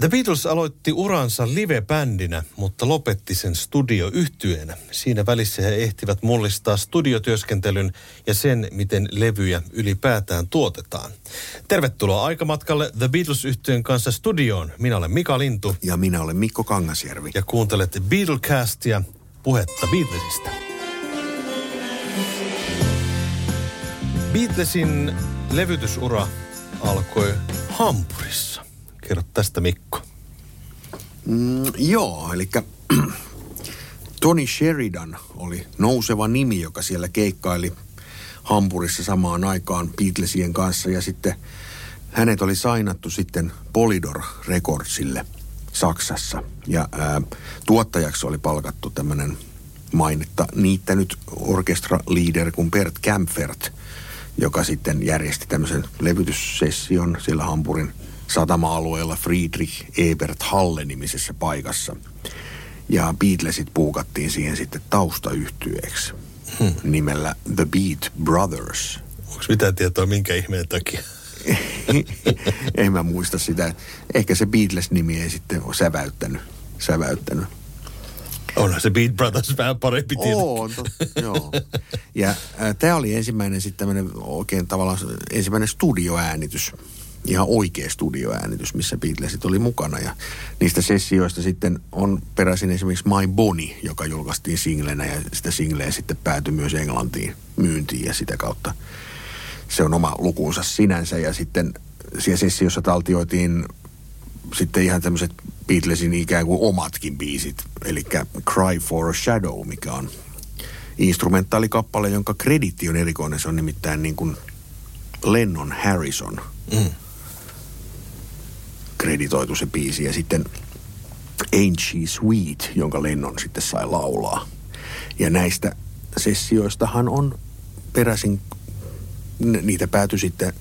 The Beatles aloitti uransa live-bändinä, mutta lopetti sen studioyhtyeenä. Siinä välissä he ehtivät mullistaa studiotyöskentelyn ja sen, miten levyjä ylipäätään tuotetaan. Tervetuloa aikamatkalle The beatles yhtyeen kanssa studioon. Minä olen Mika Lintu. Ja minä olen Mikko Kangasjärvi. Ja kuuntelette Beatlecastia, puhetta Beatlesista. Beatlesin levytysura alkoi Hampurissa. Kerro tästä Mikko. Mm, joo, eli Tony Sheridan oli nouseva nimi, joka siellä keikkaili Hampurissa samaan aikaan Beatlesien kanssa ja sitten hänet oli sainattu sitten Polydor Recordsille Saksassa ja ää, tuottajaksi oli palkattu tämmöinen mainetta niittänyt orkestra leader kuin Bert Kampfert, joka sitten järjesti tämmöisen levytyssession siellä Hampurin satama-alueella Friedrich Ebert Halle-nimisessä paikassa. Ja Beatlesit puukattiin siihen sitten taustayhtyeeksi hmm. nimellä The Beat Brothers. Onko mitään tietoa minkä ihmeen takia? en mä muista sitä. Ehkä se Beatles-nimi ei sitten ole säväyttänyt. säväyttänyt. Onhan se Beat Brothers vähän parempi On, to, joo. Ja äh, tämä oli ensimmäinen sitten tämmöinen oikein tavallaan ensimmäinen studioäänitys ihan oikea studioäänitys, missä Beatlesit oli mukana. Ja niistä sessioista sitten on peräisin esimerkiksi My Bonnie, joka julkaistiin singlenä ja sitä singleä sitten päätyi myös Englantiin myyntiin ja sitä kautta se on oma lukuunsa sinänsä. Ja sitten siellä sessiossa taltioitiin sitten ihan tämmöiset Beatlesin ikään kuin omatkin biisit, eli Cry for a Shadow, mikä on instrumentaalikappale, jonka kreditti on erikoinen. Se on nimittäin niin kuin Lennon Harrison. Mm kreditoitu se biisi. Ja sitten Ain't She Sweet, jonka Lennon sitten sai laulaa. Ja näistä sessioistahan on peräisin, niitä päätyi sitten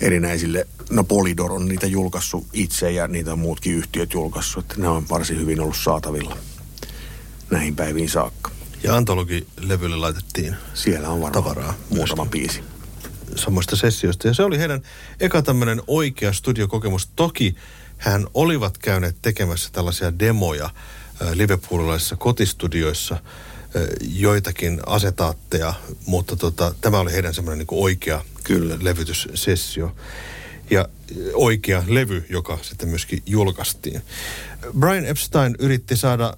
erinäisille, no Polydor on niitä julkaissut itse ja niitä on muutkin yhtiöt julkaissut, että ne on varsin hyvin ollut saatavilla näihin päiviin saakka. Ja antologilevylle laitettiin Siellä on varmaan tavaraa muutama biisi samoista sessioista. Ja se oli heidän eka tämmöinen oikea studiokokemus. Toki hän olivat käyneet tekemässä tällaisia demoja liverpoolilaisissa kotistudioissa, joitakin asetaatteja, mutta tota, tämä oli heidän semmoinen niin oikea Kyllä. levytyssessio ja oikea levy, joka sitten myöskin julkaistiin. Brian Epstein yritti saada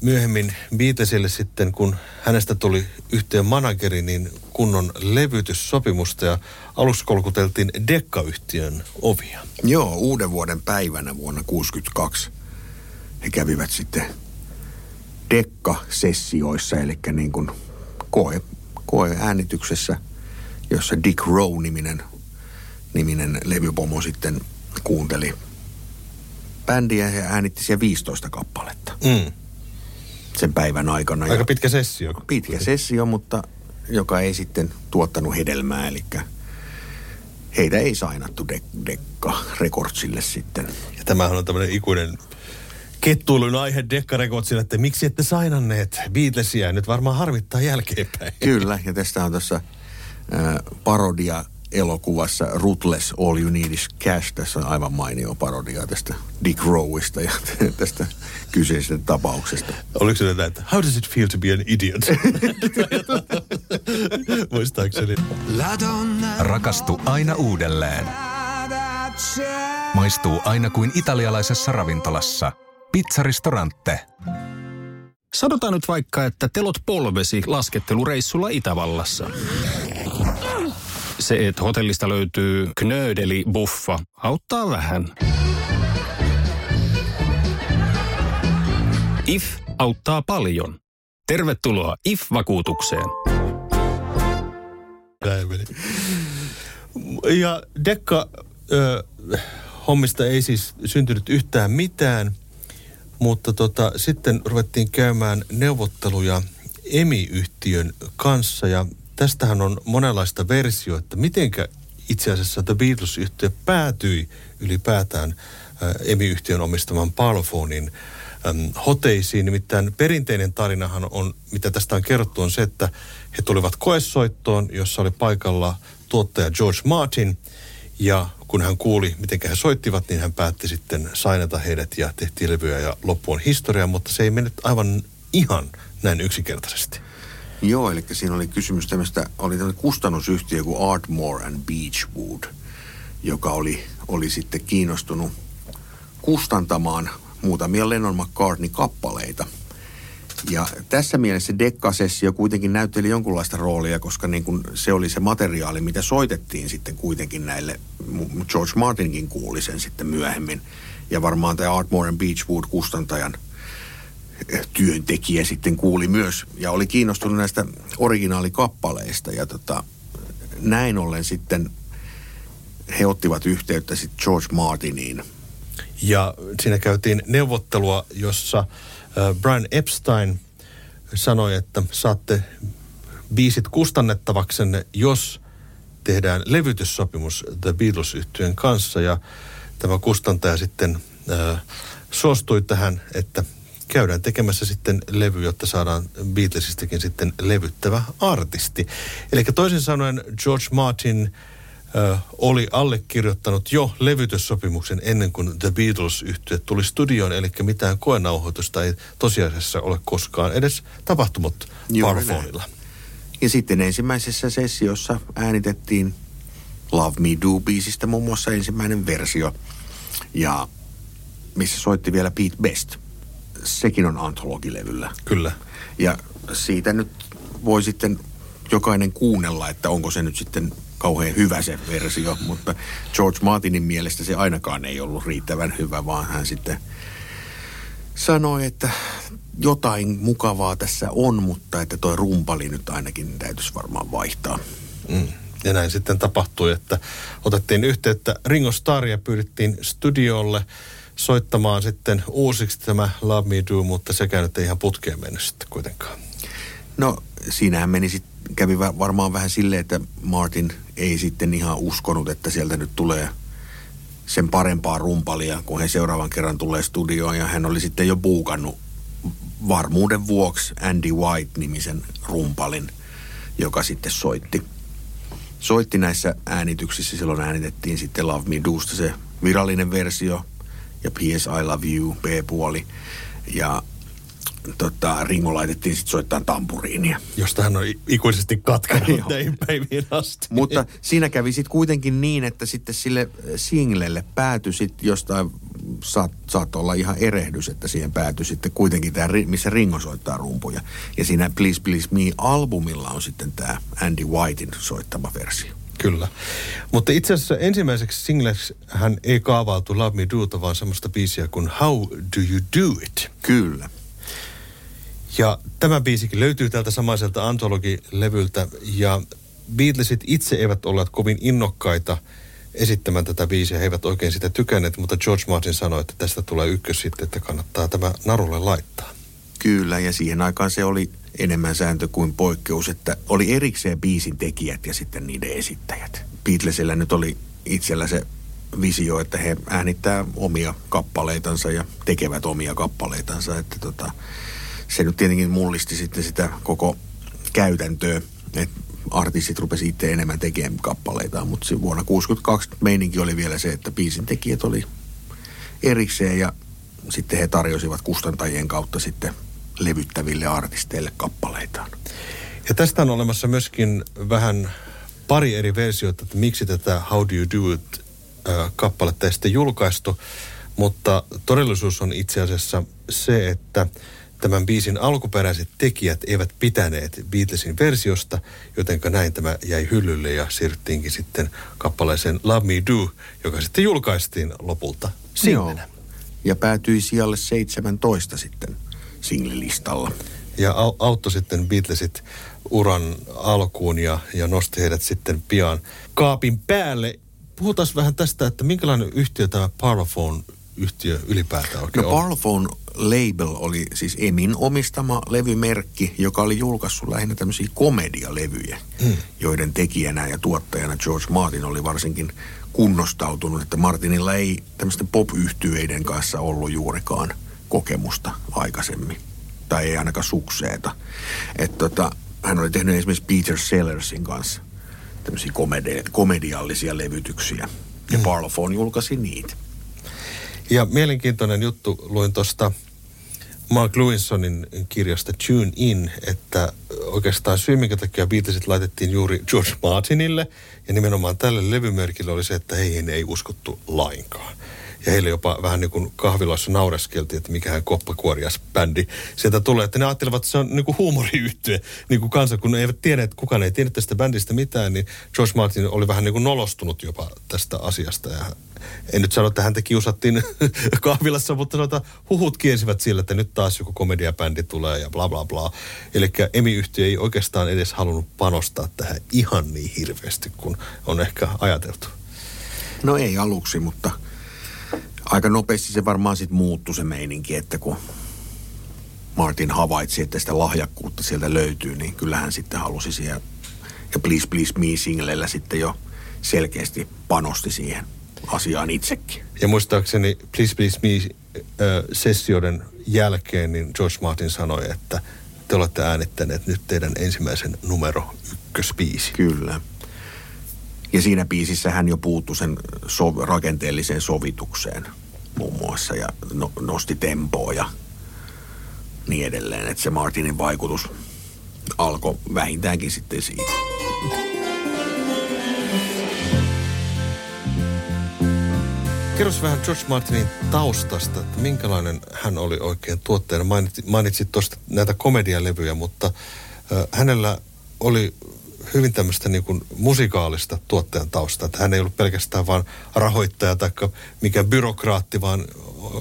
myöhemmin Beatlesille sitten, kun hänestä tuli yhteen manageri, niin kunnon levytyssopimusta ja aluksi kolkuteltiin Dekka-yhtiön ovia. Joo, uuden vuoden päivänä vuonna 1962 he kävivät sitten Dekka-sessioissa, eli niin kuin koe, koeäänityksessä, jossa Dick Rowe-niminen niminen levypomo sitten kuunteli bändiä ja äänitti siellä 15 kappaletta. Mm sen päivän aikana. Aika pitkä sessio. Pitkä sessio, mutta joka ei sitten tuottanut hedelmää, eli heitä ei sainattu de- Dekka Recordsille sitten. Ja tämähän on tämmöinen ikuinen kettuilun aihe Dekka Recordsille, että miksi ette sainanneet Beatlesia, nyt varmaan harvittaa jälkeenpäin. Kyllä, ja tästä on tuossa parodia elokuvassa Ruthless All You Need Is Cash. Tässä on aivan mainio parodia tästä Dick Roweista ja tästä kyseisestä tapauksesta. Oliko se näin, että how does it feel to be an idiot? Muistaakseni. Rakastu aina uudelleen. Maistuu aina kuin italialaisessa ravintolassa. Pizzaristorante. Sanotaan nyt vaikka, että telot polvesi laskettelureissulla Itävallassa. Se, että hotellista löytyy knöydeli buffa, auttaa vähän. IF auttaa paljon. Tervetuloa IF-vakuutukseen. Ja Dekka ö, hommista ei siis syntynyt yhtään mitään, Mutta tota, sitten ruvettiin käymään neuvotteluja EMI-yhtiön kanssa ja tästähän on monenlaista versioita, mitenkä itse asiassa The Beatles-yhtiö päätyi ylipäätään äh, EMI-yhtiön omistaman Parlophonein äm, hoteisiin. Nimittäin perinteinen tarinahan on, mitä tästä on kerrottu, on se, että he tulivat koessoittoon, jossa oli paikalla tuottaja George Martin. Ja kun hän kuuli, miten he soittivat, niin hän päätti sitten sainata heidät ja tehtiin levyä ja loppu on historia, mutta se ei mennyt aivan ihan näin yksinkertaisesti. Joo, eli siinä oli kysymys tämmöistä, oli tämmöinen kustannusyhtiö kuin Ardmore and Beechwood, joka oli, oli sitten kiinnostunut kustantamaan muutamia Lennon McCartney-kappaleita. Ja tässä mielessä Dekka-sessio kuitenkin näytteli jonkunlaista roolia, koska niin kuin se oli se materiaali, mitä soitettiin sitten kuitenkin näille, George Martinkin kuuli sen sitten myöhemmin. Ja varmaan tämä Ardmore and Beechwood kustantajan – työntekijä sitten kuuli myös ja oli kiinnostunut näistä originaalikappaleista ja tota, näin ollen sitten he ottivat yhteyttä sitten George Martiniin. Ja siinä käytiin neuvottelua, jossa Brian Epstein sanoi, että saatte biisit kustannettavaksenne, jos tehdään levytyssopimus The beatles yhtyeen kanssa. Ja tämä kustantaja sitten äh, suostui tähän, että käydään tekemässä sitten levy, jotta saadaan Beatlesistakin sitten levyttävä artisti. Eli toisin sanoen George Martin ö, oli allekirjoittanut jo levytyssopimuksen ennen kuin The beatles yhtye tuli studioon, eli mitään koenauhoitusta ei tosiasiassa ole koskaan edes tapahtunut Parfonilla. Ja sitten ensimmäisessä sessiossa äänitettiin Love Me Do-biisistä muun muassa ensimmäinen versio. Ja missä soitti vielä Pete Best sekin on antologilevyllä. Kyllä. Ja siitä nyt voi sitten jokainen kuunnella, että onko se nyt sitten kauhean hyvä se versio, mutta George Martinin mielestä se ainakaan ei ollut riittävän hyvä, vaan hän sitten sanoi, että jotain mukavaa tässä on, mutta että toi rumpali nyt ainakin täytyisi varmaan vaihtaa. Mm. Ja näin sitten tapahtui, että otettiin yhteyttä Ringo Starr ja pyydettiin studiolle soittamaan sitten uusiksi tämä Love Me Do, mutta sekään nyt ei ihan putkeen mennyt sitten kuitenkaan. No siinähän meni sit, kävi varmaan vähän silleen, että Martin ei sitten ihan uskonut, että sieltä nyt tulee sen parempaa rumpalia, kun he seuraavan kerran tulee studioon ja hän oli sitten jo buukannut varmuuden vuoksi Andy White-nimisen rumpalin, joka sitten soitti. Soitti näissä äänityksissä, silloin äänitettiin sitten Love Me Dosta se virallinen versio, ja P.S. I Love You, B-puoli. Ja tota, Ringo laitettiin sitten soittaa tampuriinia. Josta hän on ikuisesti katkenut näihin päiviin asti. Mutta siinä kävi sitten kuitenkin niin, että sitten sille singlelle päätyi sitten jostain, saat, saat olla ihan erehdys, että siihen päätyi sitten kuitenkin tämä, missä Ringo soittaa rumpuja. Ja siinä Please Please Me-albumilla on sitten tämä Andy Whitein soittama versio. Kyllä. Mutta itse asiassa ensimmäiseksi singleksi hän ei kaavautu Love Me Do, vaan semmoista biisiä kuin How Do You Do It. Kyllä. Ja tämä biisikin löytyy täältä samaiselta antologilevyltä ja Beatlesit itse eivät olleet kovin innokkaita esittämään tätä biisiä. He eivät oikein sitä tykänneet, mutta George Martin sanoi, että tästä tulee ykkös sitten, että kannattaa tämä narulle laittaa. Kyllä, ja siihen aikaan se oli enemmän sääntö kuin poikkeus, että oli erikseen biisin tekijät ja sitten niiden esittäjät. Beatlesillä nyt oli itsellä se visio, että he äänittää omia kappaleitansa ja tekevät omia kappaleitansa, että tota, se nyt tietenkin mullisti sitten sitä koko käytäntöä, että artistit rupesi itse enemmän tekemään kappaleita, mutta vuonna 1962 meininki oli vielä se, että biisin tekijät oli erikseen ja sitten he tarjosivat kustantajien kautta sitten levyttäville artisteille kappaleitaan. Ja tästä on olemassa myöskin vähän pari eri versioita, että miksi tätä How Do You Do It kappaletta ei sitten julkaistu, mutta todellisuus on itse asiassa se, että tämän biisin alkuperäiset tekijät eivät pitäneet Beatlesin versiosta, jotenka näin tämä jäi hyllylle ja siirryttiinkin sitten kappaleeseen Love Me Do, joka sitten julkaistiin lopulta singlenä. Ja päätyi sijalle 17 sitten singlelistalla. Ja auttoi sitten Beatlesit uran alkuun ja, ja nosti heidät sitten pian kaapin päälle. Puhutaan vähän tästä, että minkälainen yhtiö tämä Parlophone yhtiö ylipäätään oikein no, Parlophone Label oli siis Emin omistama levymerkki, joka oli julkaissut lähinnä tämmöisiä komedialevyjä, mm. joiden tekijänä ja tuottajana George Martin oli varsinkin kunnostautunut, että Martinilla ei tämmöisten pop kanssa ollut juurikaan kokemusta aikaisemmin. Tai ei ainakaan sukseeta. Että tota, hän oli tehnyt esimerkiksi Peter Sellersin kanssa tämmöisiä komedi- komediallisia levytyksiä. Ja mm. Parlophone julkaisi niitä. Ja mielenkiintoinen juttu luin tuosta Mark Lewisonin kirjasta Tune In, että oikeastaan syy, minkä takia Beatlesit laitettiin juuri George Martinille ja nimenomaan tälle levymerkille oli se, että heihin ei uskottu lainkaan. Ja heille jopa vähän niin kuin kahvilassa naureskeltiin, että mikähän koppakuorias bändi sieltä tulee. Että ne ajattelevat, että se on niin kuin huumoriyhtyö niin kuin kansa, kun ne eivät tiedä, että kukaan ei tiedä tästä bändistä mitään, niin George Martin oli vähän niin kuin nolostunut jopa tästä asiasta. Ja en nyt sano, että häntä kiusattiin kahvilassa, mutta sanotaan, huhut kiesivät sillä, että nyt taas joku komediabändi tulee ja bla bla bla. Eli Emi-yhtiö ei oikeastaan edes halunnut panostaa tähän ihan niin hirveästi kuin on ehkä ajateltu. No ei aluksi, mutta aika nopeasti se varmaan sitten muuttui se meininki, että kun Martin havaitsi, että sitä lahjakkuutta sieltä löytyy, niin kyllähän sitten halusi siihen. Ja Please Please Me singlellä sitten jo selkeästi panosti siihen asiaan itsekin. Ja muistaakseni Please Please Me-sessioiden jälkeen niin George Martin sanoi, että te olette äänittäneet nyt teidän ensimmäisen numero ykköspiisi. Kyllä. Ja siinä biisissä hän jo puuttu sen so- rakenteelliseen sovitukseen muun muassa ja no- nosti tempoa ja niin edelleen. Että se Martinin vaikutus alkoi vähintäänkin sitten siitä. Kerros vähän George Martinin taustasta, että minkälainen hän oli oikein tuotteena. Mainitsit, mainitsit tuosta näitä komedialevyjä, mutta äh, hänellä oli hyvin tämmöistä niin kuin musikaalista tuottajan taustaa. Että hän ei ollut pelkästään vain rahoittaja tai mikä byrokraatti, vaan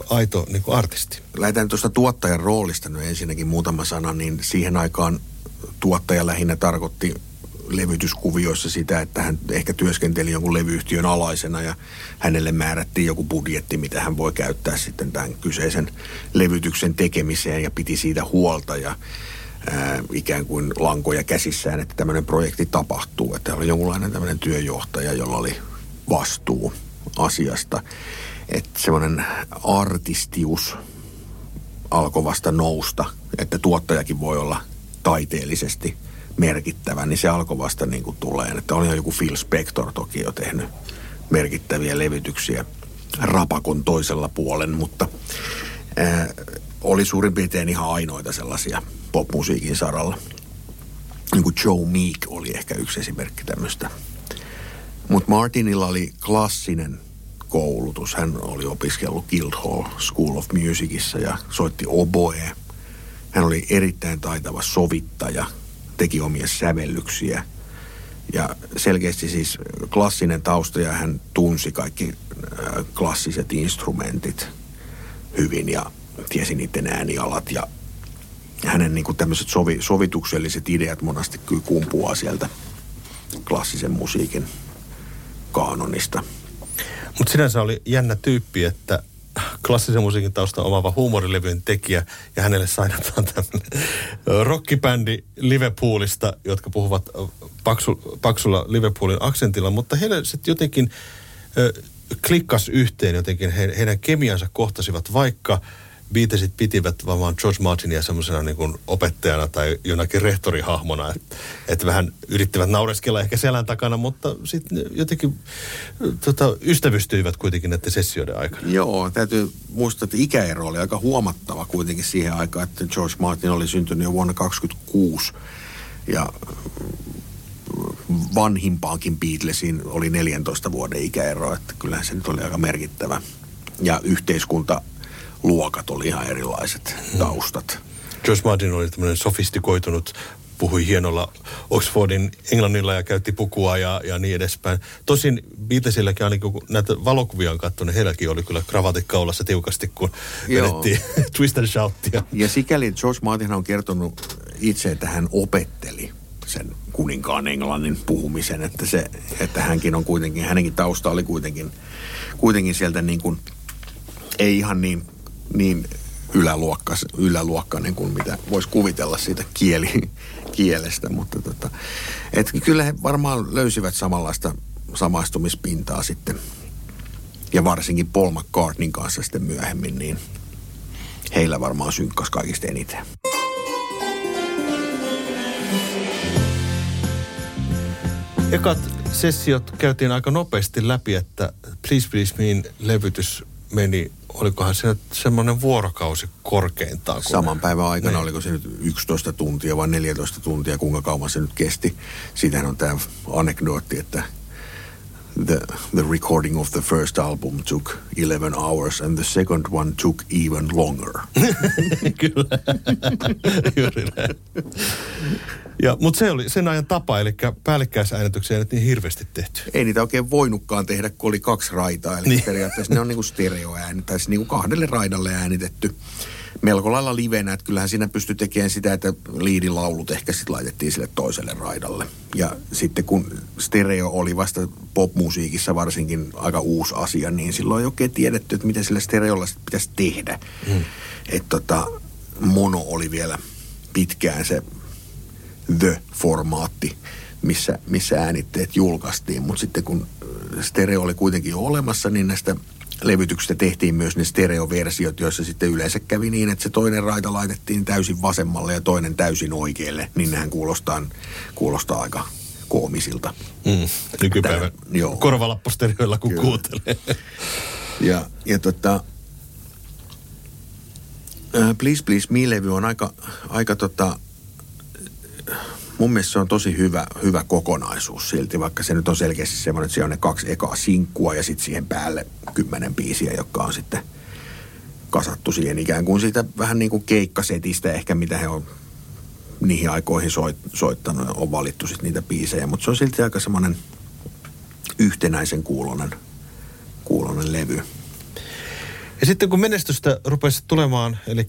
aito niin kuin artisti. Lähdetään tuosta tuottajan roolista nyt ensinnäkin muutama sana, niin siihen aikaan tuottaja lähinnä tarkoitti levytyskuvioissa sitä, että hän ehkä työskenteli jonkun levyyhtiön alaisena ja hänelle määrättiin joku budjetti, mitä hän voi käyttää sitten tämän kyseisen levytyksen tekemiseen ja piti siitä huolta ja ää, ikään kuin lankoja käsissään, että tämmöinen projekti tapahtuu. Että oli jonkunlainen tämmöinen työjohtaja, jolla oli vastuu asiasta. Että semmoinen artistius alkoi vasta nousta, että tuottajakin voi olla taiteellisesti merkittävä, niin se alkoi vasta niin kuin tulee. Että oli joku Phil Spector toki jo tehnyt merkittäviä levytyksiä rapakon toisella puolen, mutta ää, oli suurin piirtein ihan ainoita sellaisia popmusiikin saralla. Niin kuin Joe Meek oli ehkä yksi esimerkki tämmöistä. Mutta Martinilla oli klassinen koulutus. Hän oli opiskellut Guildhall School of Musicissa ja soitti oboe. Hän oli erittäin taitava sovittaja, teki omia sävellyksiä. Ja selkeästi siis klassinen tausta ja hän tunsi kaikki äh, klassiset instrumentit hyvin ja tiesi niiden äänialat ja hänen niin tämmöiset sovi, sovitukselliset ideat monasti kyllä kumpuaa sieltä klassisen musiikin kaanonista. Mutta sinänsä oli jännä tyyppi, että klassisen musiikin tausta omaava huumorilevyn tekijä ja hänelle sainataan tämmöinen rockibändi Liverpoolista, jotka puhuvat paksu, paksulla Liverpoolin aksentilla, mutta heille sitten jotenkin klikkas yhteen jotenkin, he, heidän kemiansa kohtasivat, vaikka – Beatlesit pitivät vaan George Martinia semmoisena niin opettajana tai jonakin rehtorihahmona, että, että vähän yrittivät naureskella ehkä selän takana, mutta sitten jotenkin tota, ystävystyivät kuitenkin näiden sessioiden aikana. Joo, täytyy muistaa, että ikäero oli aika huomattava kuitenkin siihen aikaan, että George Martin oli syntynyt jo vuonna 1926 ja vanhimpaankin Beatlesin oli 14 vuoden ikäero, että kyllähän se nyt oli aika merkittävä. Ja yhteiskunta luokat oli ihan erilaiset taustat. George Martin oli tämmöinen sofistikoitunut, puhui hienolla Oxfordin englannilla ja käytti pukua ja, ja niin edespäin. Tosin Beatlesilläkin ainakin kun näitä valokuvia on katsonut, niin heilläkin oli kyllä kravatit kaulassa tiukasti, kun vedettiin twist and shoutia. Ja sikäli George Martin on kertonut itse, että hän opetteli sen kuninkaan englannin puhumisen, että, se, että hänkin on kuitenkin, hänenkin tausta oli kuitenkin, kuitenkin sieltä niin kuin, ei ihan niin niin yläluokka, yläluokkainen kuin mitä voisi kuvitella siitä kieli, kielestä. Mutta tota, et kyllä he varmaan löysivät samanlaista samaistumispintaa sitten. Ja varsinkin Paul McCartneyn kanssa sitten myöhemmin, niin heillä varmaan synkkas kaikista eniten. Ekat sessiot käytiin aika nopeasti läpi, että Please Please Mein levytys meni, olikohan se nyt semmoinen vuorokausi korkeintaan. kun- Saman päivän aikana, Niin. oliko se nyt 11 tuntia vai 14 tuntia, kuinka kauan se nyt kesti. Siitähän on tämä anekdootti, että the, the recording of the first album took 11 hours and the second one took even longer. Kyllä, juuri näin. Ja, mutta se oli sen ajan tapa, eli päällekkäisäänityksiä ei nyt niin hirveästi tehty. Ei niitä oikein voinutkaan tehdä, kun oli kaksi raitaa. Eli Niin. periaatteessa ne on niinku stereoääni, tai siis niinku kahdelle raidalle äänitetty. Melko lailla livenä, että kyllähän siinä pystyi tekemään sitä, että liidilaulut ehkä sitten laitettiin sille toiselle raidalle. Ja sitten kun stereo oli vasta popmusiikissa varsinkin aika uusi asia, niin silloin ei oikein tiedetty, että mitä sillä stereolla sit pitäisi tehdä. Mm. Että tota, mono oli vielä pitkään se The-formaatti, missä, missä äänitteet julkaistiin. Mutta sitten kun äh, stereo oli kuitenkin jo olemassa, niin näistä levytyksistä tehtiin myös ne stereoversiot, joissa sitten yleensä kävi niin, että se toinen raita laitettiin täysin vasemmalle ja toinen täysin oikealle. Niin nehän kuulostaa, kuulostaa aika koomisilta. Mm. Nykypäivän joo. korvalappustereoilla, kun Kyllä. kuuntelee. Ja, ja tota, äh, Please Please Me-levy on aika, aika tota, mun mielestä se on tosi hyvä, hyvä kokonaisuus silti, vaikka se nyt on selkeästi semmoinen, että siellä on ne kaksi ekaa sinkkua ja sitten siihen päälle kymmenen biisiä, jotka on sitten kasattu siihen ikään kuin siitä vähän niin kuin keikkasetistä ehkä, mitä he on niihin aikoihin soit, soittanut ja on valittu sitten niitä biisejä, mutta se on silti aika semmoinen yhtenäisen kuulonen, kuulonen levy. Ja sitten kun menestystä rupesi tulemaan, eli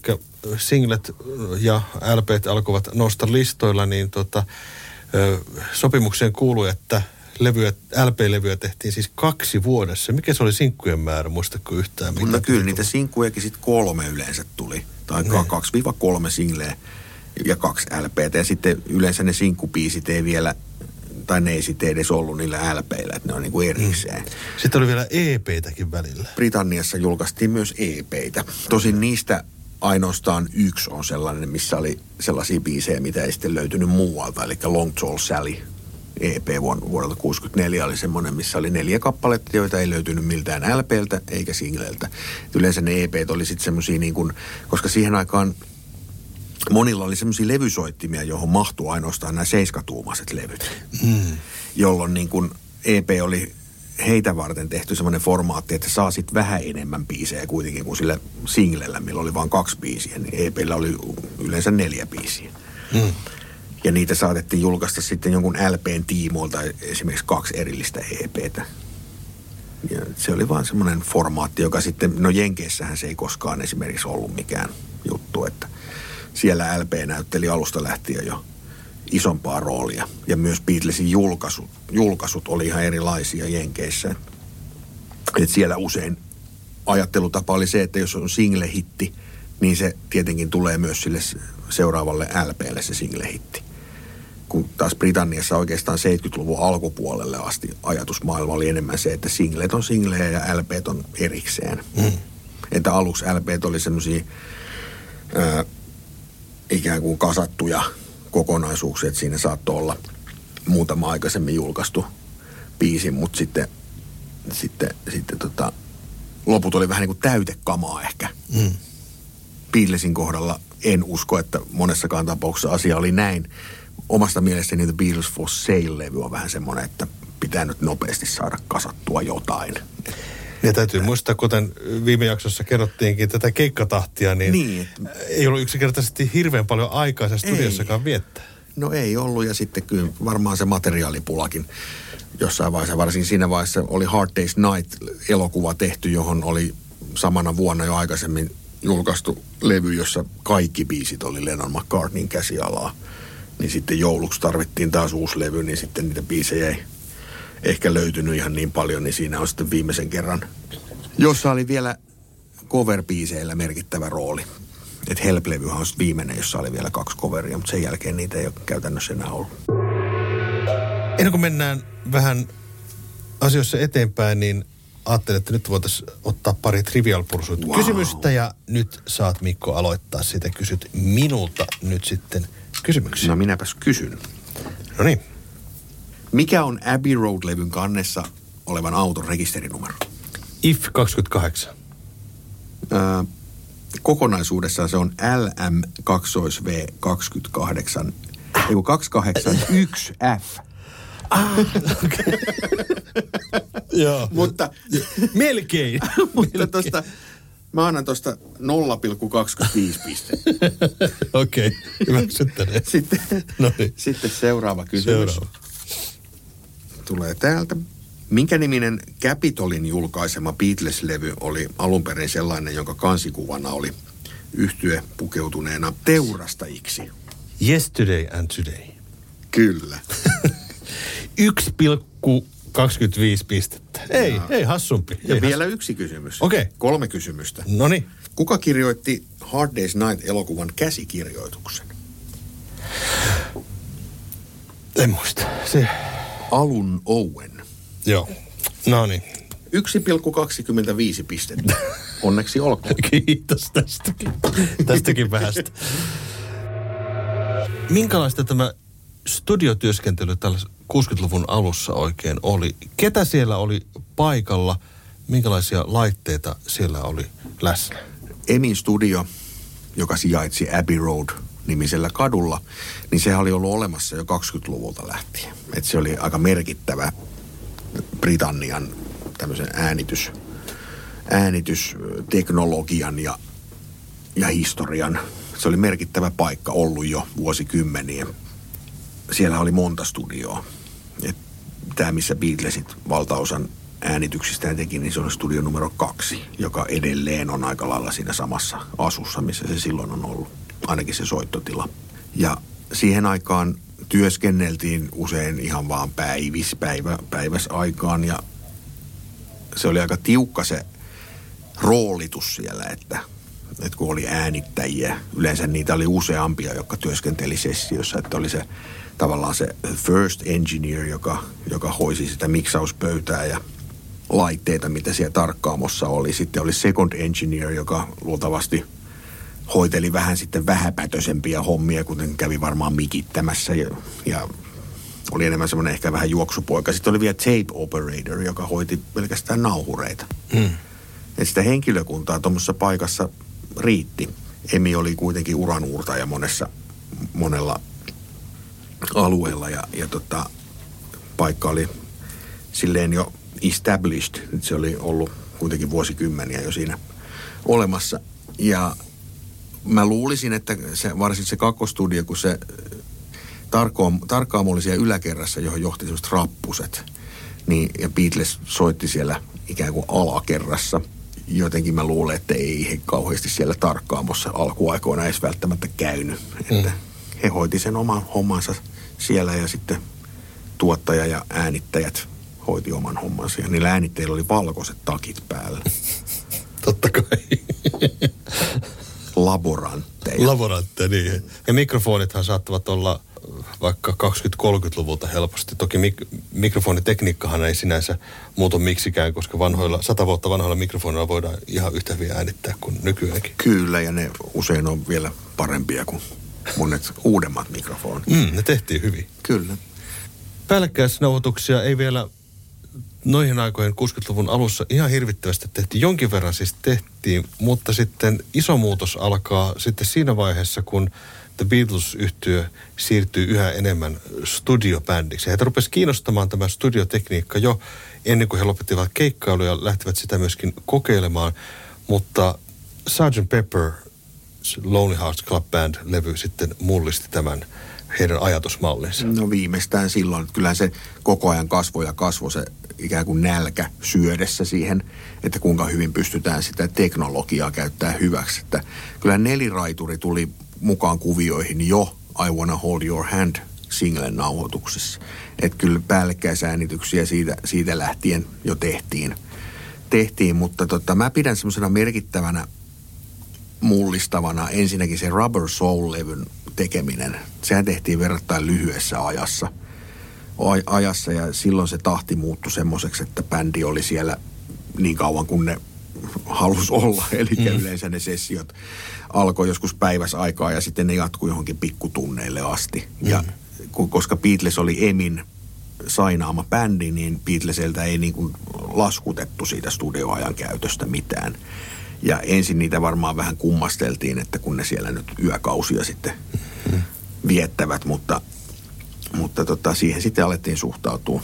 singlet ja LPt alkoivat nousta listoilla, niin tota, sopimukseen kuului, että levyä, LP-levyä tehtiin siis kaksi vuodessa. Mikä se oli sinkkujen määrä, muistatko yhtään? Mutta kyllä niitä sinkkujakin sitten kolme yleensä tuli. Tai Niin. kaksi viiva kolme singleä ja kaksi LPtä. Ja sitten yleensä ne sinkkupiisit ei vielä, tai ne ei sitten edes ollut niillä LPillä, että ne on niinku erikseen. Sitten oli vielä EPtäkin välillä. Britanniassa julkaistiin myös EPitä. Tosin niistä ainoastaan yksi on sellainen, missä oli sellaisia biisejä, mitä ei sitten löytynyt muualta. Eli Long Tall Sally EP vuodelta 64 oli semmoinen, missä oli neljä kappaletta, joita ei löytynyt miltään LPltä eikä singleltä. Yleensä ne EPt oli sitten semmoisia niin kuin, koska siihen aikaan monilla oli semmoisia levysoittimia, johon mahtuu ainoastaan nämä seiskatuumaiset levyt. Mm. Jolloin niin kuin EP oli heitä varten tehty semmoinen formaatti, että saa sitten vähän enemmän biisejä kuitenkin kuin sillä singlellä, millä oli vain kaksi biisiä, niin EPllä oli yleensä neljä biisiä. Mm. Ja niitä saatettiin julkaista sitten jonkun LPn tiimoilta esimerkiksi kaksi erillistä EPtä. Ja se oli vaan semmoinen formaatti, joka sitten, no Jenkeissähän se ei koskaan esimerkiksi ollut mikään juttu, että siellä LP näytteli alusta lähtien jo isompaa roolia. Ja myös Beatlesin julkaisut, julkaisut oli ihan erilaisia Jenkeissä. Et siellä usein ajattelutapa oli se, että jos on single-hitti, niin se tietenkin tulee myös sille seuraavalle LPlle se single-hitti. Kun taas Britanniassa oikeastaan 70-luvun alkupuolelle asti ajatusmaailma oli enemmän se, että singlet on singlejä ja LPt on erikseen. Mm. Että aluksi LPt oli semmoisia ikään kuin kasattuja kokonaisuuksia, että siinä saattoi olla muutama aikaisemmin julkaistu biisi, mutta sitten, sitten, sitten tota, loput oli vähän niin kuin täytekamaa ehkä. Mm. Beatlesin kohdalla en usko, että monessakaan tapauksessa asia oli näin. Omasta mielestäni The Beatles for Sale-levy on vähän semmoinen, että pitää nyt nopeasti saada kasattua jotain. Ja täytyy muistaa, kuten viime jaksossa kerrottiinkin tätä keikkatahtia, niin, Niin. ei ollut yksinkertaisesti hirveän paljon aikaa se studiossakaan viettää. No ei ollut ja sitten kyllä varmaan se materiaalipulakin jossain vaiheessa, varsinkin siinä vaiheessa oli Hard Day's Night-elokuva tehty, johon oli samana vuonna jo aikaisemmin julkaistu levy, jossa kaikki biisit oli Lennon McCartneyn käsialaa. Niin sitten jouluksi tarvittiin taas uusi levy, niin sitten niitä biisejä ei ehkä löytynyt ihan niin paljon, niin siinä on sitten viimeisen kerran, jossa oli vielä cover merkittävä rooli. Et Help-levyhän on viimeinen, jossa oli vielä kaksi coveria, mutta sen jälkeen niitä ei ole käytännössä enää ollut. Ennen kuin mennään vähän asioissa eteenpäin, niin ajattelin, että nyt voitaisiin ottaa pari trivial pursuit wow. kysymystä ja nyt saat Mikko aloittaa sitä. Kysyt minulta nyt sitten kysymyksiä. No minäpäs kysyn. No niin. Mikä on Abbey Road-levyn kannessa olevan auton rekisterinumero? IF 28. Öö, kokonaisuudessaan se on LM2V 28, ei kun 281F. Joo. Mutta, Melkein. mutta tosta, mä annan tosta 0,25 pistettä. Okei, okay. hyväksyttäneen. Sitten, No niin. sitten seuraava kysymys. Seuraava. Tulee täältä. Minkä niminen Capitolin julkaisema Beatles-levy oli alun perin sellainen, jonka kansikuvana oli yhtye pukeutuneena teurastajiksi? Yesterday and today. Kyllä. 1,25 pistettä. Ei, ei hassumpi. Ja ei vielä yksi kysymys. Okei. Kolme kysymystä. No niin. Kuka kirjoitti Hard Day's Night-elokuvan käsikirjoituksen? En muista. Se, Alun Owen. joo. No niin. 1,25 pistettä. Onneksi olkoon. Kiitos tästäkin. Tästäkin vähästä. Minkälaista tämä studiotyöskentely tällä 60-luvun alussa oikein oli? Ketä siellä oli paikalla? Minkälaisia laitteita siellä oli läsnä? Emin studio, joka sijaitsi Abbey Road nimisellä kadulla, niin sehän oli ollut olemassa jo 20-luvulta lähtien. Et se oli aika merkittävä Britannian tämmöisen äänitys, äänitysteknologian ja, ja historian. Se oli merkittävä paikka ollut jo vuosikymmeniä. Siellä oli monta studioa. Tämä, missä Beatlesit valtaosan äänityksistä teki, niin se on studio numero kaksi, joka edelleen on aika lailla siinä samassa asussa, missä se silloin on ollut. Ainakin se soittotila. Ja siihen aikaan työskenneltiin usein ihan vaan päivis, päivä, päiväsaikaan ja se oli aika tiukka se roolitus siellä, että, että kun oli äänittäjiä, yleensä niitä oli useampia, jotka työskenteli sessiossa, että oli se tavallaan se first engineer, joka, joka hoisi sitä miksauspöytää ja laitteita, mitä siellä tarkkaamossa oli. Sitten oli second engineer, joka luultavasti hoiteli vähän sitten vähäpätösempiä hommia, kuten kävi varmaan mikittämässä ja, ja oli enemmän semmoinen ehkä vähän juoksupoika. Sitten oli vielä tape operator, joka hoiti pelkästään nauhureita. Mm. Et sitä henkilökuntaa tuommoisessa paikassa riitti. Emi oli kuitenkin uranuurtaja monessa, monella alueella ja, ja tota, paikka oli silleen jo established. Se oli ollut kuitenkin vuosikymmeniä jo siinä olemassa. Ja mä luulisin, että se, varsinkin se kakkostudio, kun se tarkoam, tarkkaamo oli siellä yläkerrassa, johon johti semmoiset rappuset, niin, ja Beatles soitti siellä ikään kuin alakerrassa. Jotenkin mä luulen, että ei he kauheasti siellä tarkkaamossa alkuaikoina edes välttämättä käynyt. Että he hoiti sen oman hommansa siellä ja sitten tuottaja ja äänittäjät hoiti oman hommansa. Ja niillä äänittäjillä oli valkoiset takit päällä. Totta kai. Laborantteja. Laborantteja, niin. Ja mikrofonithan saattavat olla vaikka 20-30-luvulta helposti. Toki mik- mikrofonitekniikkahan ei sinänsä muutu miksikään, koska vanhoilla, sata vuotta vanhoilla mikrofonilla voidaan ihan yhtä hyvin äänittää kuin nykyäänkin. Kyllä, ja ne usein on vielä parempia kuin monet uudemmat mikrofonit. Mm, ne tehtiin hyvin. Kyllä. Päällekkäisnauhoituksia ei vielä noihin aikoihin 60-luvun alussa ihan hirvittävästi tehtiin. Jonkin verran siis tehtiin, mutta sitten iso muutos alkaa sitten siinä vaiheessa, kun The Beatles-yhtiö siirtyy yhä enemmän studiobändiksi. Heitä rupesi kiinnostamaan tämä studiotekniikka jo ennen kuin he lopettivat keikkailu ja lähtivät sitä myöskin kokeilemaan. Mutta Sgt. Pepper Lonely Hearts Club Band-levy sitten mullisti tämän heidän ajatusmallinsa. No viimeistään silloin, kyllähän se koko ajan kasvoi ja kasvoi se ikään kuin nälkä syödessä siihen, että kuinka hyvin pystytään sitä teknologiaa käyttää hyväksi. Että kyllä neliraituri tuli mukaan kuvioihin jo I Wanna Hold Your Hand singlen nauhoituksessa. Että kyllä päällekkäisäänityksiä siitä, siitä lähtien jo tehtiin. tehtiin mutta tota, mä pidän semmoisena merkittävänä mullistavana ensinnäkin se Rubber Soul-levyn tekeminen. Sehän tehtiin verrattain lyhyessä ajassa. ajassa ja silloin se tahti muuttui semmoiseksi, että bändi oli siellä niin kauan kuin ne halus olla. Eli mm. yleensä ne sessiot alkoi joskus päivässä aikaa ja sitten ne jatkui johonkin pikkutunneille asti. Mm. Ja koska Beatles oli Emin sainaama bändi, niin Beatleseltä ei niin kuin laskutettu siitä studioajan käytöstä mitään. Ja ensin niitä varmaan vähän kummasteltiin, että kun ne siellä nyt yökausia sitten mm. viettävät, mutta, mutta tota, siihen sitten alettiin suhtautua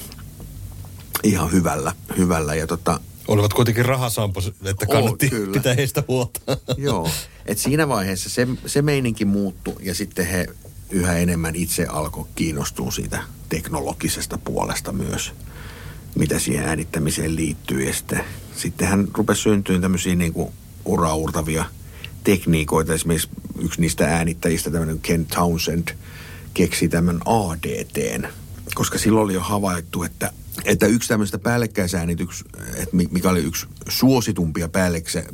ihan hyvällä. hyvällä. Ja tota, Olivat kuitenkin rahasampos, että kannatti oh, pitää heistä huolta. Joo, että siinä vaiheessa se, se meininki muuttui ja sitten he yhä enemmän itse alkoi kiinnostua siitä teknologisesta puolesta myös, mitä siihen äänittämiseen liittyy. Ja sitten, sitten hän rupesi syntyä tämmöisiä niin kuin uraurtavia tekniikoita. Esimerkiksi yksi niistä äänittäjistä, tämmöinen Ken Townsend, keksi tämän ADT, koska silloin oli jo havaittu, että, että yksi tämmöistä päällekkäisäänitys, että mikä oli yksi suositumpia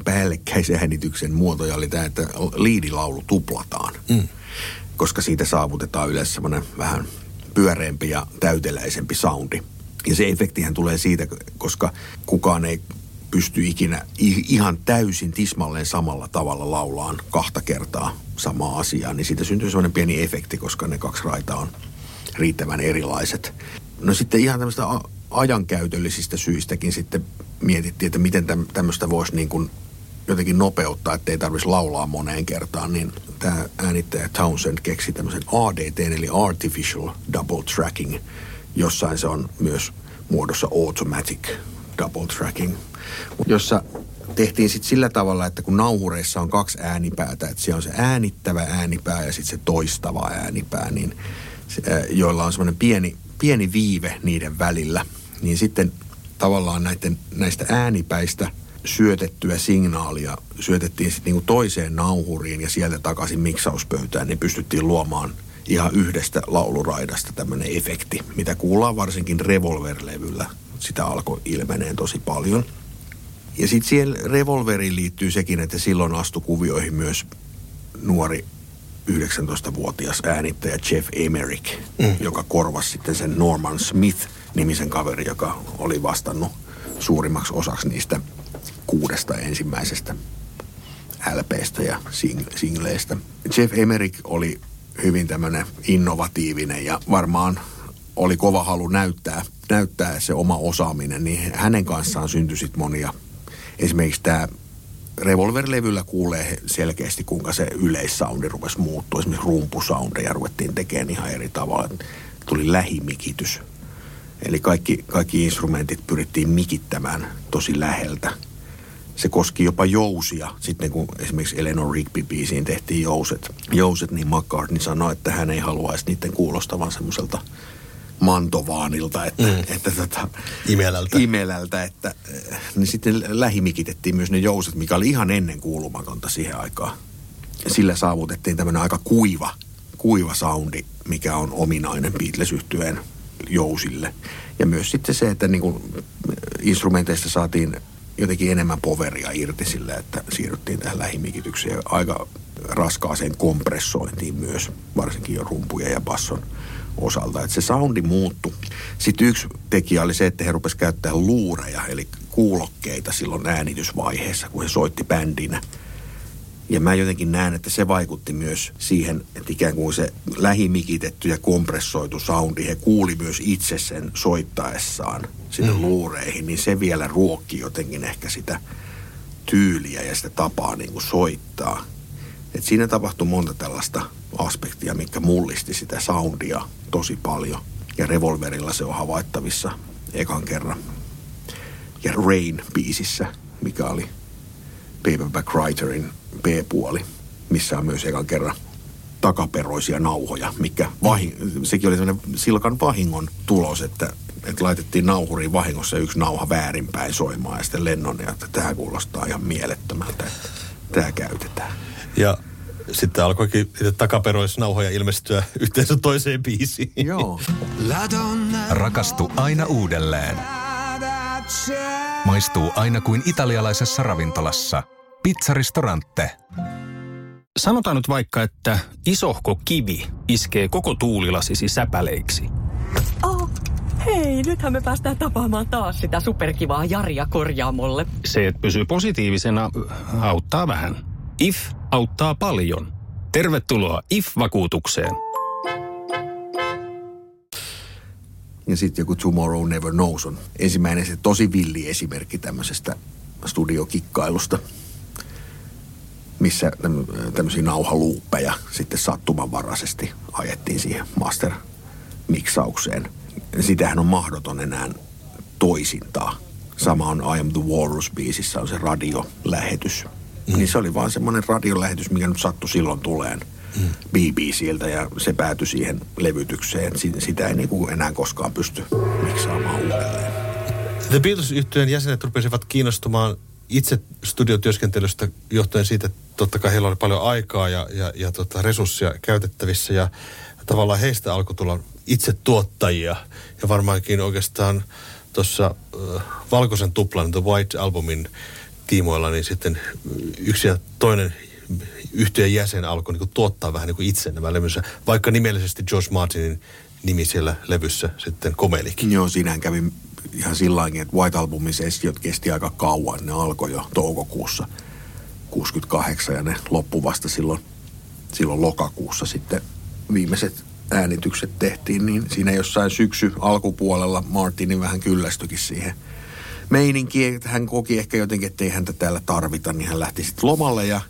päällekkäisäänityksen muotoja, oli tämä, että liidilaulu tuplataan. Mm. Koska siitä saavutetaan yleensä semmoinen vähän pyöreämpi ja täyteläisempi soundi. Ja se efektihän tulee siitä, koska kukaan ei pysty ikinä ihan täysin tismalleen samalla tavalla laulaan kahta kertaa samaa asiaa, niin siitä syntyy sellainen pieni efekti, koska ne kaksi raitaa on riittävän erilaiset. No sitten ihan tämmöistä ajankäytöllisistä syistäkin sitten mietittiin, että miten tämmöistä voisi niin kuin jotenkin nopeuttaa, ettei tarvitsisi laulaa moneen kertaan, niin tämä äänittäjä Townsend keksi tämmöisen ADT, eli Artificial Double Tracking. Jossain se on myös muodossa Automatic Double Tracking, jossa tehtiin sitten sillä tavalla, että kun nauhureissa on kaksi äänipäätä, että siellä on se äänittävä äänipää ja sitten se toistava äänipää, niin joilla on semmoinen pieni, pieni viive niiden välillä, niin sitten tavallaan näiden, näistä äänipäistä – syötettyä signaalia syötettiin sitten niinku toiseen nauhuriin ja sieltä takaisin miksauspöytään, niin pystyttiin luomaan ihan yhdestä lauluraidasta tämmöinen efekti, mitä kuullaan varsinkin revolverlevyllä. Sitä alkoi ilmeneen tosi paljon. Ja sitten siihen revolveriin liittyy sekin, että silloin astui kuvioihin myös nuori 19-vuotias äänittäjä Jeff Emerick, mm. joka korvasi sitten sen Norman Smith-nimisen kaveri, joka oli vastannut suurimmaksi osaksi niistä kuudesta ensimmäisestä LPstä ja sing- singleistä. Jeff Emerick oli hyvin tämmöinen innovatiivinen ja varmaan oli kova halu näyttää, näyttää se oma osaaminen, niin hänen kanssaan syntyi sitten monia. Esimerkiksi tämä Revolver-levyllä kuulee selkeästi, kuinka se yleissoundi rupesi muuttua. Esimerkiksi rumpusoundeja ruvettiin tekemään ihan eri tavalla. Tuli lähimikitys. Eli kaikki, kaikki instrumentit pyrittiin mikittämään tosi läheltä se koski jopa jousia. Sitten kun esimerkiksi Eleanor Rigby-biisiin tehtiin jouset, jouset, niin McCartney sanoi, että hän ei haluaisi niiden kuulostavan semmoiselta mantovanilta, että, mm. että tota, imelältä. imelältä, että niin sitten lähimikitettiin myös ne jouset, mikä oli ihan ennen kuulumatonta siihen aikaan. Sillä saavutettiin tämmöinen aika kuiva, kuiva soundi, mikä on ominainen beatles jousille. Ja myös sitten se, että niin kuin instrumenteista saatiin jotenkin enemmän poveria irti sillä, että siirryttiin tähän lähimikitykseen aika raskaaseen kompressointiin myös, varsinkin jo rumpuja ja basson osalta. Että se soundi muuttui. Sitten yksi tekijä oli se, että he rupesivat käyttämään luureja, eli kuulokkeita silloin äänitysvaiheessa, kun he soitti bändinä – ja mä jotenkin näen, että se vaikutti myös siihen, että ikään kuin se lähimikitetty ja kompressoitu soundi, he kuuli myös itse sen soittaessaan sinne mm. luureihin, niin se vielä ruokki jotenkin ehkä sitä tyyliä ja sitä tapaa niin kuin soittaa. Et siinä tapahtui monta tällaista aspektia, mikä mullisti sitä soundia tosi paljon. Ja Revolverilla se on havaittavissa ekan kerran. Ja Rain-biisissä, mikä oli Paperback Writerin B-puoli, missä on myös ekan kerran takaperoisia nauhoja, mikä vahi, sekin oli sellainen silkan vahingon tulos, että, että laitettiin nauhuriin vahingossa yksi nauha väärinpäin soimaan ja sitten lennon, että tämä kuulostaa ihan mielettömältä, että tämä käytetään. Ja sitten alkoikin takaperoissa nauhoja ilmestyä yhteensä toiseen biisiin. Joo. Rakastu aina uudelleen. Maistuu aina kuin italialaisessa ravintolassa – Pizzaristorante. Sanotaan nyt vaikka, että isohko kivi iskee koko tuulilasisi säpäleiksi. Oh, hei, nythän me päästään tapaamaan taas sitä superkivaa Jaria korjaamolle. Se, että pysyy positiivisena, auttaa vähän. IF auttaa paljon. Tervetuloa IF-vakuutukseen. Ja sitten joku Tomorrow Never Knows on ensimmäinen se tosi villi esimerkki tämmöisestä studiokikkailusta, missä tämmöisiä nauhaluuppeja sitten sattumanvaraisesti ajettiin siihen master-miksaukseen. Sitähän on mahdoton enää toisintaa. Sama on I Am the Walrus-biisissä on se radiolähetys. Mm. Niin se oli vaan semmoinen radiolähetys, mikä nyt sattui silloin tuleen mm. BBCltä ja se päätyi siihen levytykseen. Sitä ei niinku enää koskaan pysty miksaamaan uudelleen. The beatles yhtyeen jäsenet rupesivat kiinnostumaan itse studiotyöskentelystä johtuen siitä, että totta kai heillä oli paljon aikaa ja, ja, ja tota resursseja käytettävissä ja tavallaan heistä alkoi tulla itse tuottajia ja varmaankin oikeastaan tuossa äh, Valkoisen tuplan The White Albumin tiimoilla, niin sitten yksi ja toinen yhtiön jäsen alkoi niin tuottaa vähän niin kuin itse nämä levynsä, vaikka nimellisesti George Martinin nimi siellä levyssä sitten komelikin. Joo, siinähän kävi ihan sillä että White Albumin sessiot kesti aika kauan. Ne alkoi jo toukokuussa 68 ja ne loppu vasta silloin, silloin lokakuussa sitten viimeiset äänitykset tehtiin, niin siinä jossain syksy alkupuolella Martinin vähän kyllästyikin siihen meininkiin, että hän koki ehkä jotenkin, että ei häntä täällä tarvita, niin hän lähti sitten lomalle ja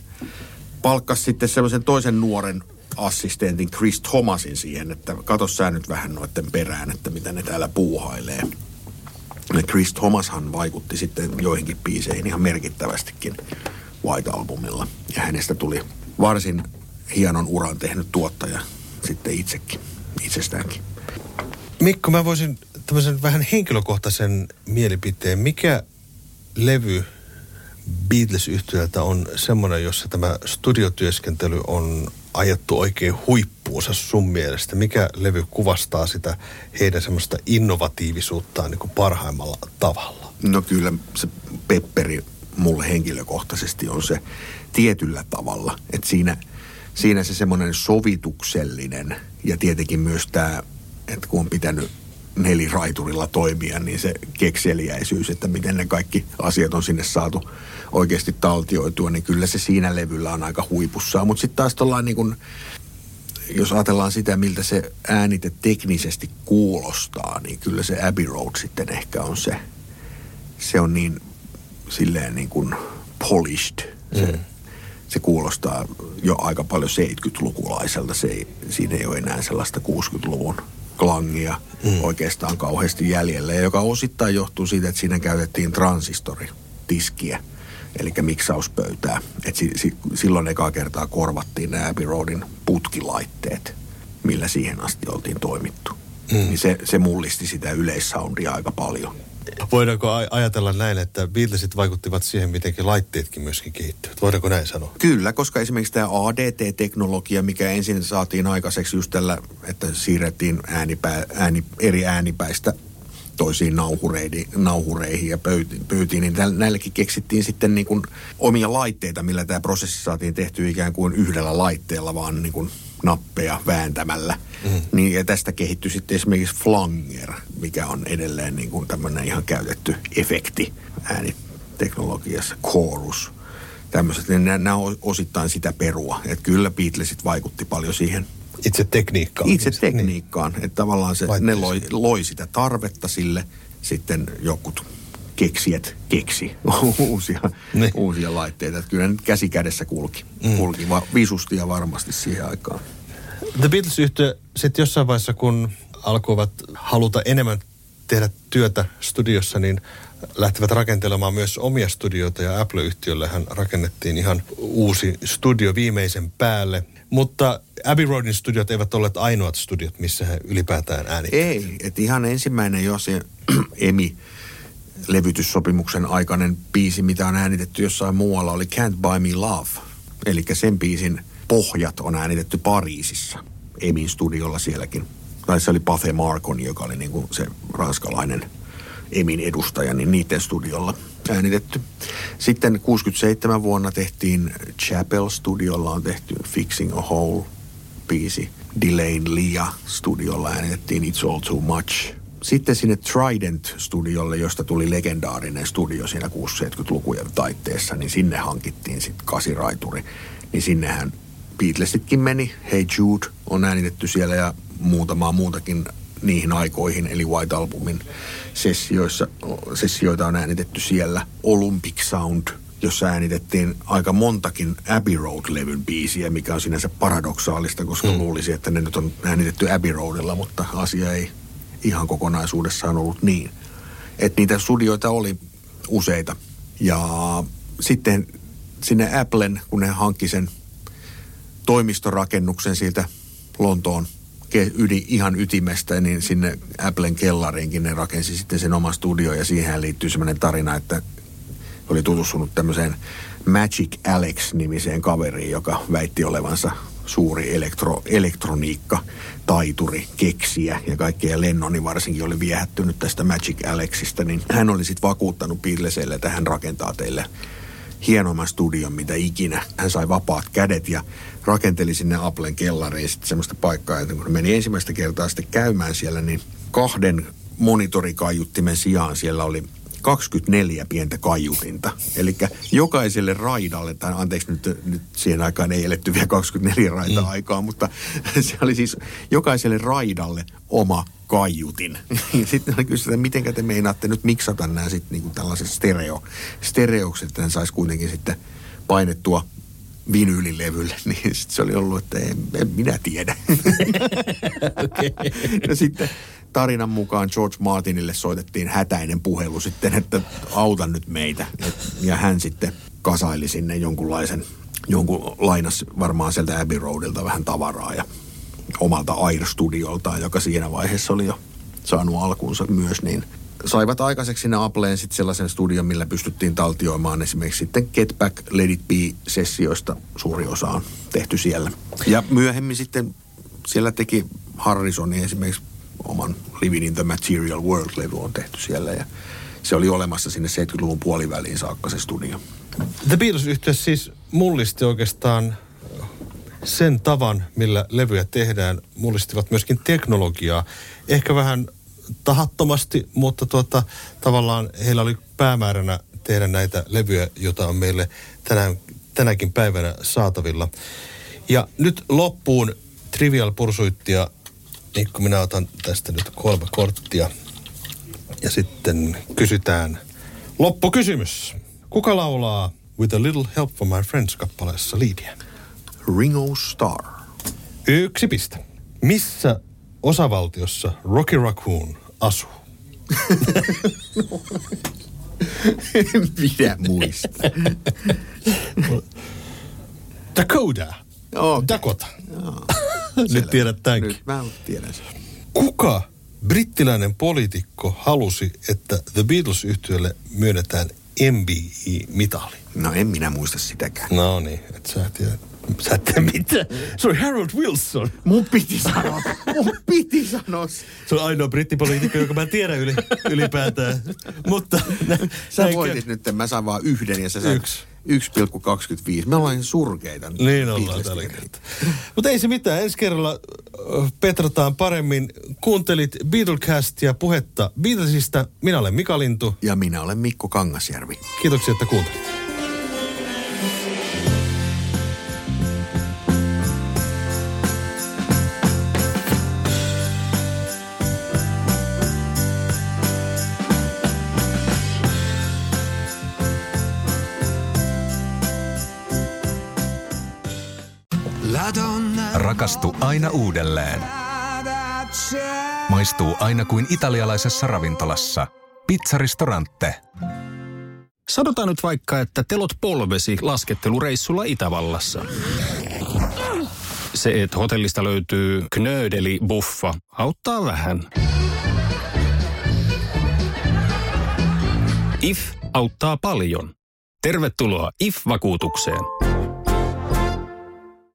palkkasi sitten sellaisen toisen nuoren assistentin Chris Thomasin siihen, että katso sä nyt vähän noiden perään, että mitä ne täällä puuhailee. Ja Chris Thomashan vaikutti sitten joihinkin biiseihin ihan merkittävästikin White Albumilla. Ja hänestä tuli varsin hienon uran tehnyt tuottaja sitten itsekin, itsestäänkin. Mikko, mä voisin tämmöisen vähän henkilökohtaisen mielipiteen. Mikä levy beatles yhtiöltä on semmoinen, jossa tämä studiotyöskentely on ajettu oikein huippuunsa sun mielestä? Mikä levy kuvastaa sitä heidän semmoista innovatiivisuuttaan niin kuin parhaimmalla tavalla? No kyllä se Pepperi mulle henkilökohtaisesti on se tietyllä tavalla. Että siinä, siinä se semmoinen sovituksellinen ja tietenkin myös tämä, että kun on pitänyt neliraiturilla toimia, niin se kekseliäisyys, että miten ne kaikki asiat on sinne saatu oikeasti taltioitua, niin kyllä se siinä levyllä on aika huipussaan. Mutta sitten taas tuollain niin kun, jos ajatellaan sitä, miltä se äänite teknisesti kuulostaa, niin kyllä se Abbey Road sitten ehkä on se, se on niin silleen niin kuin polished. Se, mm. se kuulostaa jo aika paljon 70-lukulaiselta. Se ei, siinä ei ole enää sellaista 60-luvun klangia mm. oikeastaan kauheasti jäljellä, joka osittain johtuu siitä, että siinä käytettiin transistoritiskiä, eli miksauspöytää. Et si, si, silloin ekaa kertaa korvattiin nämä Abbey Roadin putkilaitteet, millä siihen asti oltiin toimittu. Mm. Niin se, se mullisti sitä yleissoundia aika paljon. Voidaanko ajatella näin, että Beatlesit vaikuttivat siihen, mitenkin laitteetkin myöskin kehittyvät? Voidaanko näin sanoa? Kyllä, koska esimerkiksi tämä ADT-teknologia, mikä ensin saatiin aikaiseksi just tällä, että siirrettiin äänipää, ääni, eri äänipäistä toisiin nauhureihin, nauhureihin ja pöytiin, pöytiin, niin näillekin keksittiin sitten niin kuin omia laitteita, millä tämä prosessi saatiin tehty ikään kuin yhdellä laitteella, vaan niin kuin nappeja vääntämällä. Mm. Niin, ja tästä kehittyi sitten esimerkiksi flanger, mikä on edelleen niin kuin tämmöinen ihan käytetty efekti ääniteknologiassa, chorus. Tämmöiset, niin nämä on osittain sitä perua. Että kyllä Beatlesit vaikutti paljon siihen itse tekniikkaan. Itse tekniikkaan. Niin. Että tavallaan se, ne loi, loi sitä tarvetta sille, sitten jokut keksijät keksi uusia, niin. uusia laitteita. Että kyllä nyt käsi kädessä kulki, mm. kulki va, visusti ja varmasti siihen aikaan. The beatles yhtiö sitten jossain vaiheessa, kun alkoivat haluta enemmän tehdä työtä studiossa, niin lähtivät rakentelemaan myös omia studioita ja Apple-yhtiölle hän rakennettiin ihan uusi studio viimeisen päälle. Mutta Abbey Roadin studiot eivät olleet ainoat studiot, missä he ylipäätään äänittävät. Ei, että ihan ensimmäinen jo se Emi levytyssopimuksen aikainen biisi, mitä on äänitetty jossain muualla, oli Can't Buy Me Love. Eli sen biisin pohjat on äänitetty Pariisissa, Emin studiolla sielläkin. Tai se oli Pathe Marcon, joka oli niin kuin se ranskalainen Emin edustaja, niin niiden studiolla äänitetty. Sitten 67 vuonna tehtiin Chapel Studiolla on tehty Fixing a Hole biisi. Delain Lia studiolla äänitettiin It's All Too Much. Sitten sinne Trident-studiolle, josta tuli legendaarinen studio siinä 60-70-lukujen taitteessa, niin sinne hankittiin sitten kasiraituri. Niin sinnehän Beatlesitkin meni. Hey Jude on äänitetty siellä ja muutamaa muutakin niihin aikoihin, eli White Albumin sessioissa, sessioita on äänitetty siellä. Olympic Sound, jossa äänitettiin aika montakin Abbey Road-levyn biisiä, mikä on sinänsä paradoksaalista, koska mm. luulisi, että ne nyt on äänitetty Abbey Roadilla, mutta asia ei ihan kokonaisuudessaan ollut niin. Että niitä studioita oli useita. Ja sitten sinne Applen, kun ne hankki sen toimistorakennuksen siitä Lontoon ydi, ihan ytimestä, niin sinne Applen kellariinkin ne rakensi sitten sen oma studio ja siihen liittyy semmoinen tarina, että oli tutustunut tämmöiseen Magic Alex-nimiseen kaveriin, joka väitti olevansa suuri elektro, elektroniikka, taituri, keksiä ja kaikkea Lennoni varsinkin oli viehättynyt tästä Magic Alexista, niin hän oli sitten vakuuttanut Beatlesille, että hän rakentaa teille hienomman studion, mitä ikinä. Hän sai vapaat kädet ja rakenteli sinne Applen kellariin sitten semmoista paikkaa, että kun meni ensimmäistä kertaa sitten käymään siellä, niin kahden monitorikaiuttimen sijaan siellä oli 24 pientä kaiutinta. Eli jokaiselle raidalle, tai anteeksi nyt, nyt siihen aikaan ei eletty vielä 24 raita-aikaa, mm. mutta se oli siis jokaiselle raidalle oma kaiutin. sitten oli että miten te meinaatte nyt miksata nämä sitten niinku tällaiset stereo, stereokset, että saisi kuitenkin sitten painettua vinyylilevylle, niin sit se oli ollut, että en, en minä tiedä. okay. ja sitten tarinan mukaan George Martinille soitettiin hätäinen puhelu sitten, että auta nyt meitä. Ja hän sitten kasaili sinne jonkunlaisen, jonkun lainas varmaan sieltä Abbey Roadilta vähän tavaraa ja omalta Air-studioltaan, joka siinä vaiheessa oli jo saanut alkuunsa myös, niin saivat aikaiseksi sinne Appleen sitten sellaisen studion, millä pystyttiin taltioimaan esimerkiksi sitten Get Back Let It Be-sessioista suuri osa on tehty siellä. Ja myöhemmin sitten siellä teki Harrisoni esimerkiksi oman Living in the Material World-levy on tehty siellä ja se oli olemassa sinne 70-luvun puoliväliin saakka se studio. The beatles yhteydessä siis mullisti oikeastaan sen tavan, millä levyjä tehdään, mullistivat myöskin teknologiaa. Ehkä vähän tahattomasti, mutta tuota, tavallaan heillä oli päämääränä tehdä näitä levyjä, joita on meille tänään, tänäkin päivänä saatavilla. Ja nyt loppuun Trivial Pursuittia Mikko, minä otan tästä nyt kolme korttia. Ja sitten kysytään loppukysymys. Kuka laulaa With a Little Help from My Friends kappaleessa liidiä? Ringo Starr. Yksi piste. Missä osavaltiossa Rocky Raccoon asuu? en minä muista. Dakota. Okay. Dakota. Joo. Nyt tiedät tämänkin. Nyt mä tiedän sen. Kuka brittiläinen poliitikko halusi, että The beatles yhtiölle myönnetään MBE-mitali? No en minä muista sitäkään. No niin, et sä tiedä. Sä et mitä? Se on Harold Wilson. Mun piti sanoa. Mun piti sanoa. Se on ainoa brittipoliitikko, joka mä tiedän yli, ylipäätään. Mutta... Sä voitit nyt, mä saan vaan yhden ja sä saat... Yksi. 1,25. Me ollaan surkeita. Niin ollaan tällä kertaa. Mutta ei se mitään. Ensi kerralla petrataan paremmin. Kuuntelit Beatlecastia puhetta Beatlesista. Minä olen Mika Lintu. Ja minä olen Mikko Kangasjärvi. Kiitoksia, että kuuntelit. Rakastu aina uudelleen. Maistuu aina kuin italialaisessa ravintolassa. Pizzaristorante. Sanotaan nyt vaikka, että telot polvesi laskettelureissulla Itävallassa. Se, että hotellista löytyy knöydeli buffa, auttaa vähän. IF auttaa paljon. Tervetuloa IF-vakuutukseen.